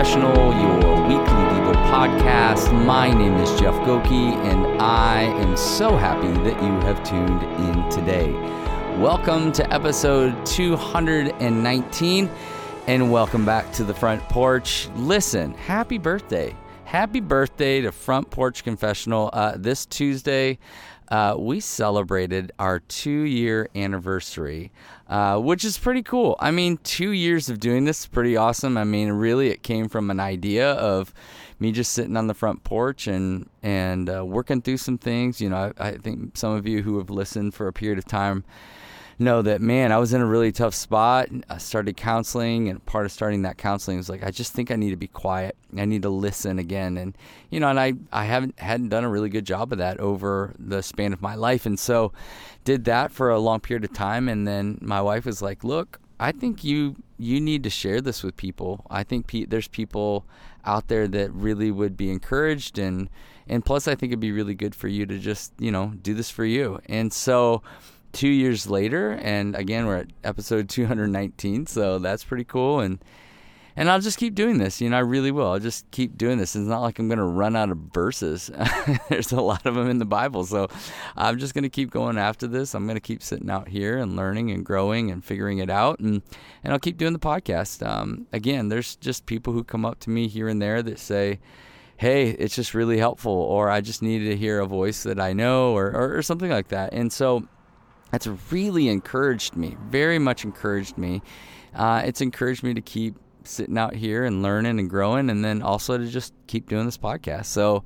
Confessional, your weekly Devo podcast. My name is Jeff Gokee, and I am so happy that you have tuned in today. Welcome to episode 219, and welcome back to the front porch. Listen, happy birthday. Happy birthday to Front Porch Confessional. Uh, this Tuesday, uh, we celebrated our two year anniversary, uh, which is pretty cool. I mean, two years of doing this is pretty awesome. I mean, really, it came from an idea of me just sitting on the front porch and and uh, working through some things. You know, I, I think some of you who have listened for a period of time know that man, I was in a really tough spot. I started counseling, and part of starting that counseling was like, I just think I need to be quiet. I need to listen again, and you know, and I I haven't hadn't done a really good job of that over the span of my life, and so did that for a long period of time, and then my wife was like, look. I think you you need to share this with people. I think pe- there's people out there that really would be encouraged and and plus I think it'd be really good for you to just, you know, do this for you. And so two years later, and again we're at episode 219, so that's pretty cool. And and I'll just keep doing this. You know, I really will. I'll just keep doing this. It's not like I'm going to run out of verses. There's a lot of them in the Bible, so I'm just going to keep going after this. I'm going to keep sitting out here and learning and growing and figuring it out, and and I'll keep doing the podcast. Um, again, there's just people who come up to me here and there that say hey, it's just really helpful, or I just needed to hear a voice that I know, or, or, or, something like that. And so that's really encouraged me, very much encouraged me. Uh, it's encouraged me to keep sitting out here and learning and growing, and then also to just keep doing this podcast. So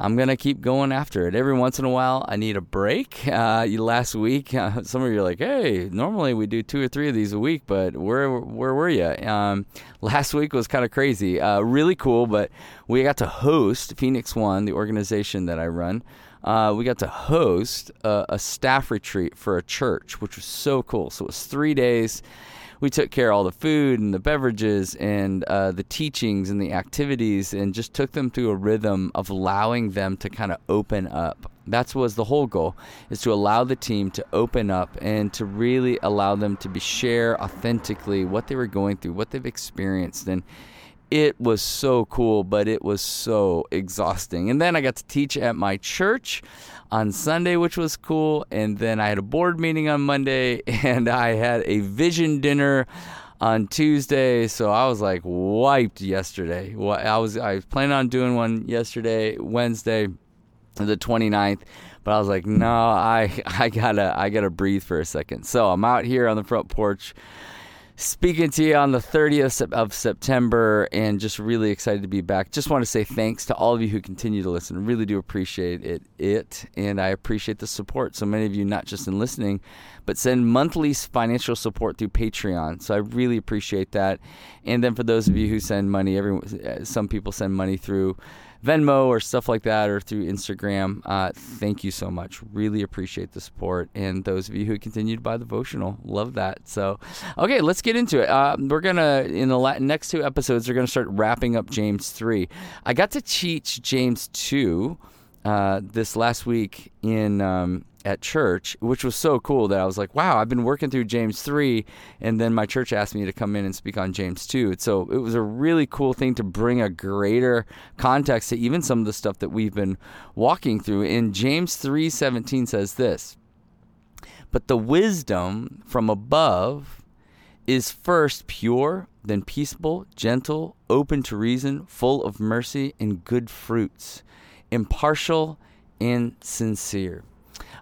I'm gonna keep going after it. Every once in a while, I need a break. Uh, last week, uh, some of you are like, "Hey, normally we do two or three of these a week, but where where were you?" Um, last week was kind of crazy, uh, really cool, but we got to host Phoenix One, the organization that I run uh, we got to host a, a, staff retreat for a church, which was so cool. So it was three days. We took care of all the food and the beverages and uh, the teachings and the activities and just took them through a rhythm of allowing them to kind of open up. That was the whole goal, is to allow the team to open up and to really allow them to be share authentically what they were going through, what they've experienced, and it was so cool, but it was so exhausting. And then I got to teach at my church on Sunday, which was cool. And then I had a board meeting on Monday, and I had a vision dinner on Tuesday. So I was like wiped yesterday. I was I was planning on doing one yesterday, Wednesday, the 29th. But I was like, no, I I gotta I gotta breathe for a second. So I'm out here on the front porch speaking to you on the 30th of September and just really excited to be back. Just want to say thanks to all of you who continue to listen. Really do appreciate it, it and I appreciate the support. So many of you not just in listening, but send monthly financial support through Patreon. So I really appreciate that. And then for those of you who send money, everyone uh, some people send money through Venmo or stuff like that or through Instagram. Uh, thank you so much. Really appreciate the support. And those of you who continue to buy the devotional, love that. So, okay, let's get into it. Uh, we're going to, in the next two episodes, we're going to start wrapping up James 3. I got to teach James 2 uh, this last week in um, at church, which was so cool that I was like, wow, I've been working through James 3, and then my church asked me to come in and speak on James 2. So it was a really cool thing to bring a greater context to even some of the stuff that we've been walking through. In James 3:17 says this, but the wisdom from above is first pure, then peaceable, gentle, open to reason, full of mercy and good fruits, impartial and sincere.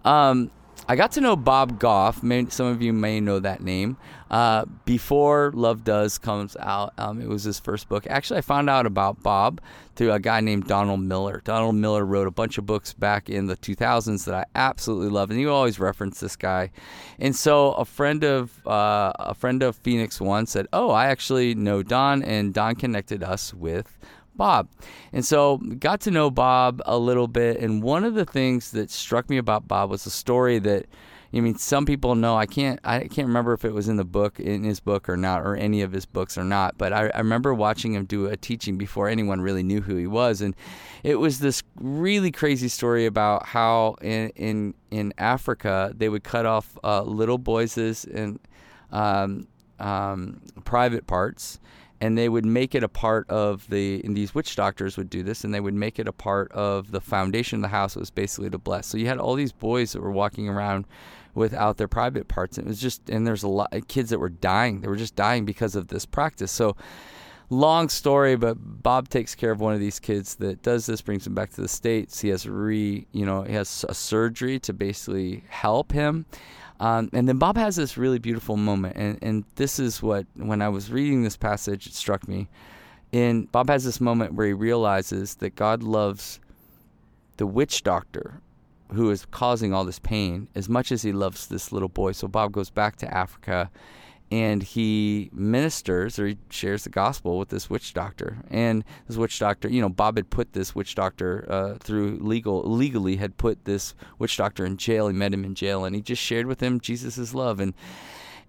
Um, I got to know Bob Goff. Some of you may know that name. Uh, before Love Does comes out, um, it was his first book. Actually, I found out about Bob through a guy named Donald Miller. Donald Miller wrote a bunch of books back in the 2000s that I absolutely love, and you always reference this guy. And so, a friend of uh, a friend of Phoenix One said, "Oh, I actually know Don, and Don connected us with." Bob. And so got to know Bob a little bit. And one of the things that struck me about Bob was a story that I mean, some people know. I can't. I can't remember if it was in the book, in his book or not, or any of his books or not. But I, I remember watching him do a teaching before anyone really knew who he was, and it was this really crazy story about how in in in Africa they would cut off uh, little boys' and um, um, private parts and they would make it a part of the and these witch doctors would do this and they would make it a part of the foundation of the house. It was basically to bless. So you had all these boys that were walking around without their private parts. It was just and there's a lot of kids that were dying. They were just dying because of this practice. So long story but bob takes care of one of these kids that does this brings him back to the states. He has re you know he has a surgery to basically help him um, and then Bob has this really beautiful moment, and, and this is what, when I was reading this passage, it struck me. And Bob has this moment where he realizes that God loves the witch doctor who is causing all this pain as much as he loves this little boy. So Bob goes back to Africa and he ministers or he shares the gospel with this witch doctor. And this witch doctor, you know, Bob had put this witch doctor uh, through legal legally had put this witch doctor in jail. He met him in jail, and he just shared with him Jesus' love. And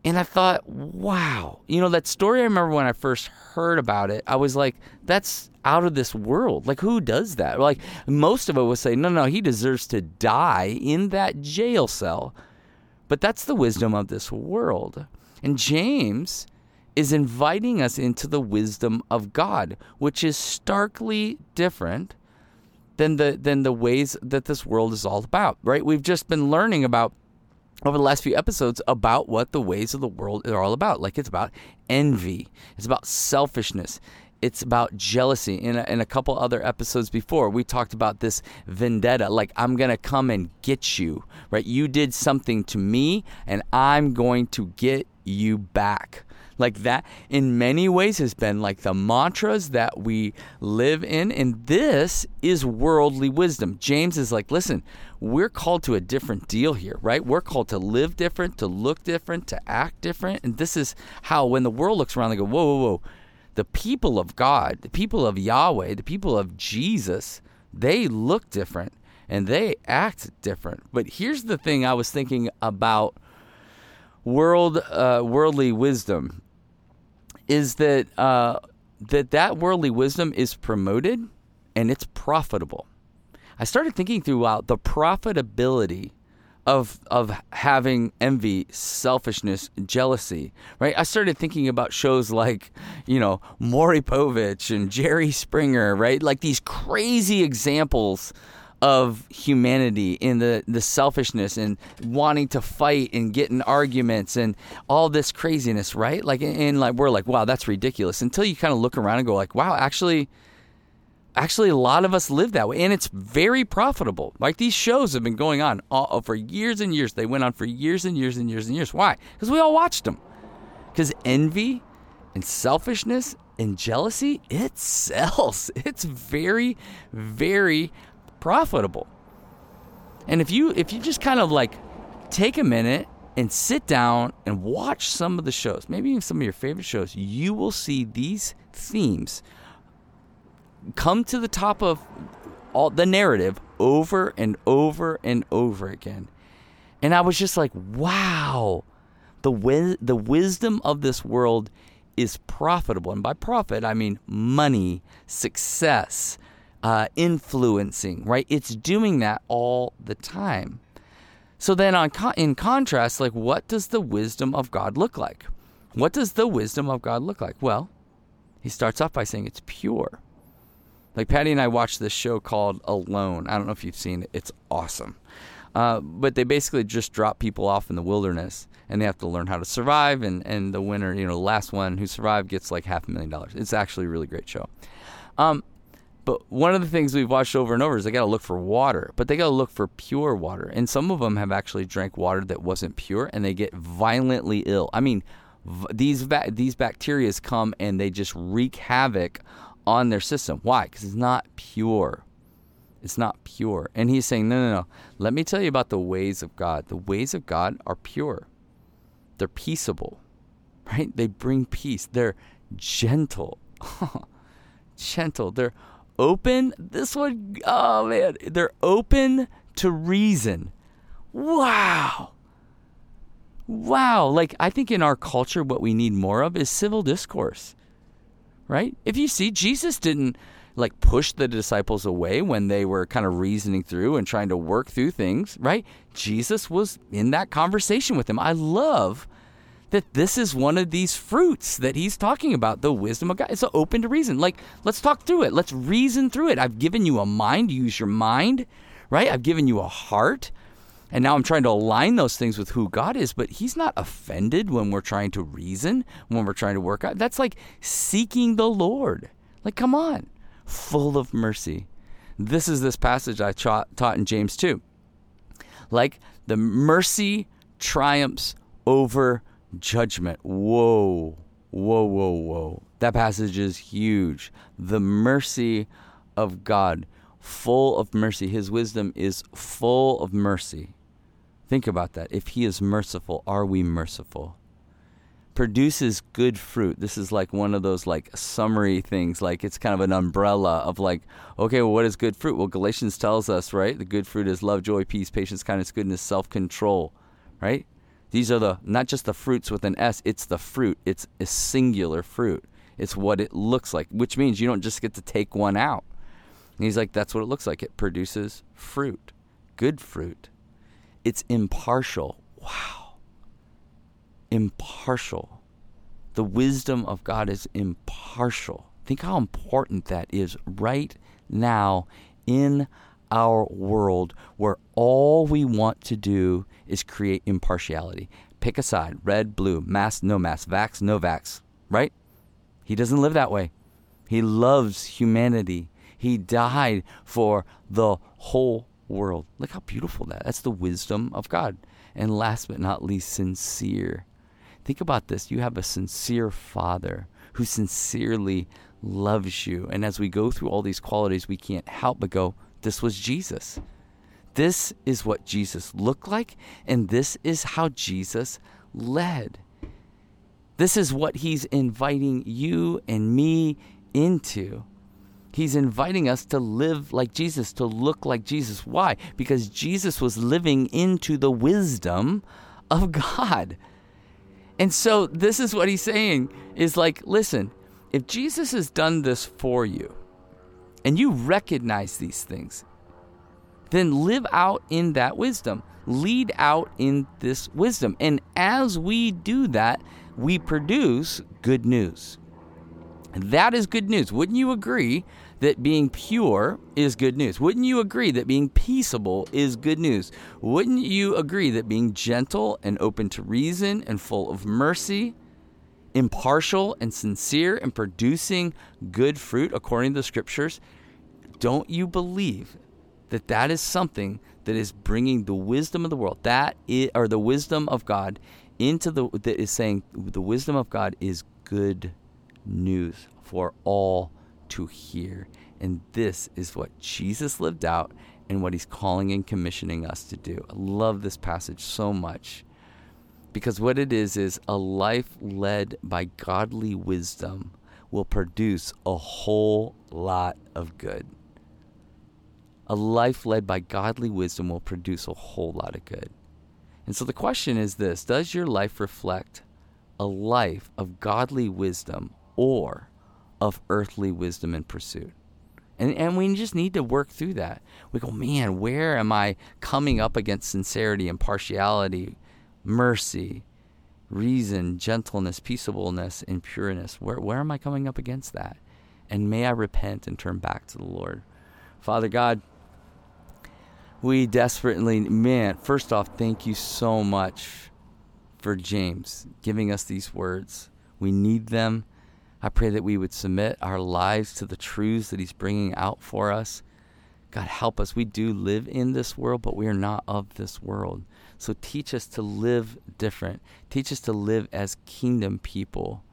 and I thought, wow, you know, that story. I remember when I first heard about it, I was like, that's out of this world. Like, who does that? Like, most of it would say, no, no, he deserves to die in that jail cell. But that's the wisdom of this world. And James is inviting us into the wisdom of God, which is starkly different than the than the ways that this world is all about, right? We've just been learning about over the last few episodes about what the ways of the world are all about. Like it's about envy, it's about selfishness, it's about jealousy. In a, in a couple other episodes before, we talked about this vendetta. Like, I'm going to come and get you, right? You did something to me, and I'm going to get you back. Like that, in many ways, has been like the mantras that we live in. And this is worldly wisdom. James is like, listen, we're called to a different deal here, right? We're called to live different, to look different, to act different. And this is how, when the world looks around, they go, whoa, whoa, whoa. The people of God, the people of Yahweh, the people of Jesus, they look different and they act different. But here's the thing I was thinking about world uh, worldly wisdom is that uh, that that worldly wisdom is promoted and it's profitable. I started thinking throughout the profitability of of having envy, selfishness, jealousy. Right? I started thinking about shows like, you know, Maury Povich and Jerry Springer. Right? Like these crazy examples of humanity in the, the selfishness and wanting to fight and get in arguments and all this craziness, right? Like, and like we're like, wow, that's ridiculous. Until you kind of look around and go like, wow, actually, actually, a lot of us live that way, and it's very profitable. Like these shows have been going on all, for years and years. They went on for years and years and years and years. Why? Because we all watched them. Because envy and selfishness and jealousy, it sells. It's very, very profitable. And if you if you just kind of like take a minute and sit down and watch some of the shows, maybe even some of your favorite shows, you will see these themes come to the top of all the narrative over and over and over again. And I was just like, wow, the the wisdom of this world is profitable. And by profit, I mean money, success, uh, influencing, right? It's doing that all the time. So then, on in contrast, like what does the wisdom of God look like? What does the wisdom of God look like? Well, he starts off by saying it's pure. Like Patty and I watched this show called Alone. I don't know if you've seen it. It's awesome. Uh, but they basically just drop people off in the wilderness and they have to learn how to survive. And, and the winner, you know, the last one who survived gets like half a million dollars. It's actually a really great show. Um, but one of the things we've watched over and over is they got to look for water, but they got to look for pure water. And some of them have actually drank water that wasn't pure and they get violently ill. I mean, v- these va- these bacteria come and they just wreak havoc on their system. Why? Because it's not pure. It's not pure. And he's saying, no, no, no. Let me tell you about the ways of God. The ways of God are pure. They're peaceable, right? They bring peace. They're gentle. gentle. They're open. This one, oh man, they're open to reason. Wow. Wow. Like, I think in our culture, what we need more of is civil discourse, right? If you see, Jesus didn't like push the disciples away when they were kind of reasoning through and trying to work through things, right? Jesus was in that conversation with them. I love that this is one of these fruits that he's talking about the wisdom of God. It's open to reason. Like, let's talk through it. Let's reason through it. I've given you a mind, use your mind, right? I've given you a heart. And now I'm trying to align those things with who God is, but He's not offended when we're trying to reason, when we're trying to work out. That's like seeking the Lord. Like, come on, full of mercy. This is this passage I taught, taught in James 2. Like, the mercy triumphs over judgment. Whoa, whoa, whoa, whoa. That passage is huge. The mercy of God, full of mercy. His wisdom is full of mercy. Think about that. If He is merciful, are we merciful? Produces good fruit. This is like one of those like summary things. Like it's kind of an umbrella of like, okay, well, what is good fruit? Well, Galatians tells us, right? The good fruit is love, joy, peace, patience, kindness, goodness, self control, right? These are the not just the fruits with an S, it's the fruit. It's a singular fruit. It's what it looks like, which means you don't just get to take one out. And he's like, that's what it looks like. It produces fruit, good fruit. It's impartial. Wow. Impartial. The wisdom of God is impartial. Think how important that is right now in our world where all we want to do is create impartiality. Pick a side red, blue, mask, no mask, vax, no vax, right? He doesn't live that way. He loves humanity. He died for the whole world. Look how beautiful that. That's the wisdom of God. And last but not least, sincere. Think about this. You have a sincere father who sincerely loves you. And as we go through all these qualities, we can't help but go, this was Jesus. This is what Jesus looked like, and this is how Jesus led. This is what he's inviting you and me into. He's inviting us to live like Jesus, to look like Jesus. Why? Because Jesus was living into the wisdom of God. And so this is what he's saying is like, listen, if Jesus has done this for you, and you recognize these things, then live out in that wisdom. Lead out in this wisdom. And as we do that, we produce good news. That is good news. Wouldn't you agree that being pure is good news? Wouldn't you agree that being peaceable is good news? Wouldn't you agree that being gentle and open to reason and full of mercy impartial and sincere and producing good fruit according to the scriptures, don't you believe that that is something that is bringing the wisdom of the world, that is, or the wisdom of God into the that is saying the wisdom of God is good news for all to hear. And this is what Jesus lived out and what he's calling and commissioning us to do. I love this passage so much. Because what it is, is a life led by godly wisdom will produce a whole lot of good. A life led by godly wisdom will produce a whole lot of good. And so the question is this Does your life reflect a life of godly wisdom or of earthly wisdom and pursuit? And, and we just need to work through that. We go, man, where am I coming up against sincerity and partiality? Mercy, reason, gentleness, peaceableness, and pureness. Where, where am I coming up against that? And may I repent and turn back to the Lord. Father God, we desperately, man, first off, thank you so much for James giving us these words. We need them. I pray that we would submit our lives to the truths that he's bringing out for us. God, help us. We do live in this world, but we are not of this world. So teach us to live different. Teach us to live as kingdom people.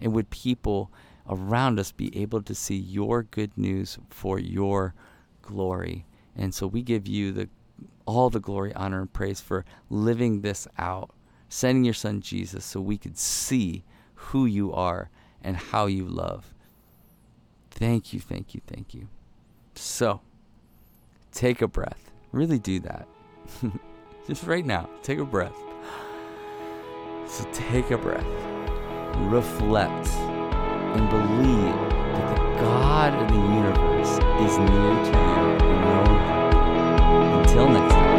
And would people around us be able to see your good news for your glory? And so we give you the all the glory, honor, and praise for living this out, sending your son Jesus so we could see who you are and how you love. Thank you, thank you, thank you. So, take a breath. Really do that. Just right now, take a breath. So take a breath, reflect, and believe that the God of the universe is near to you. Until next time.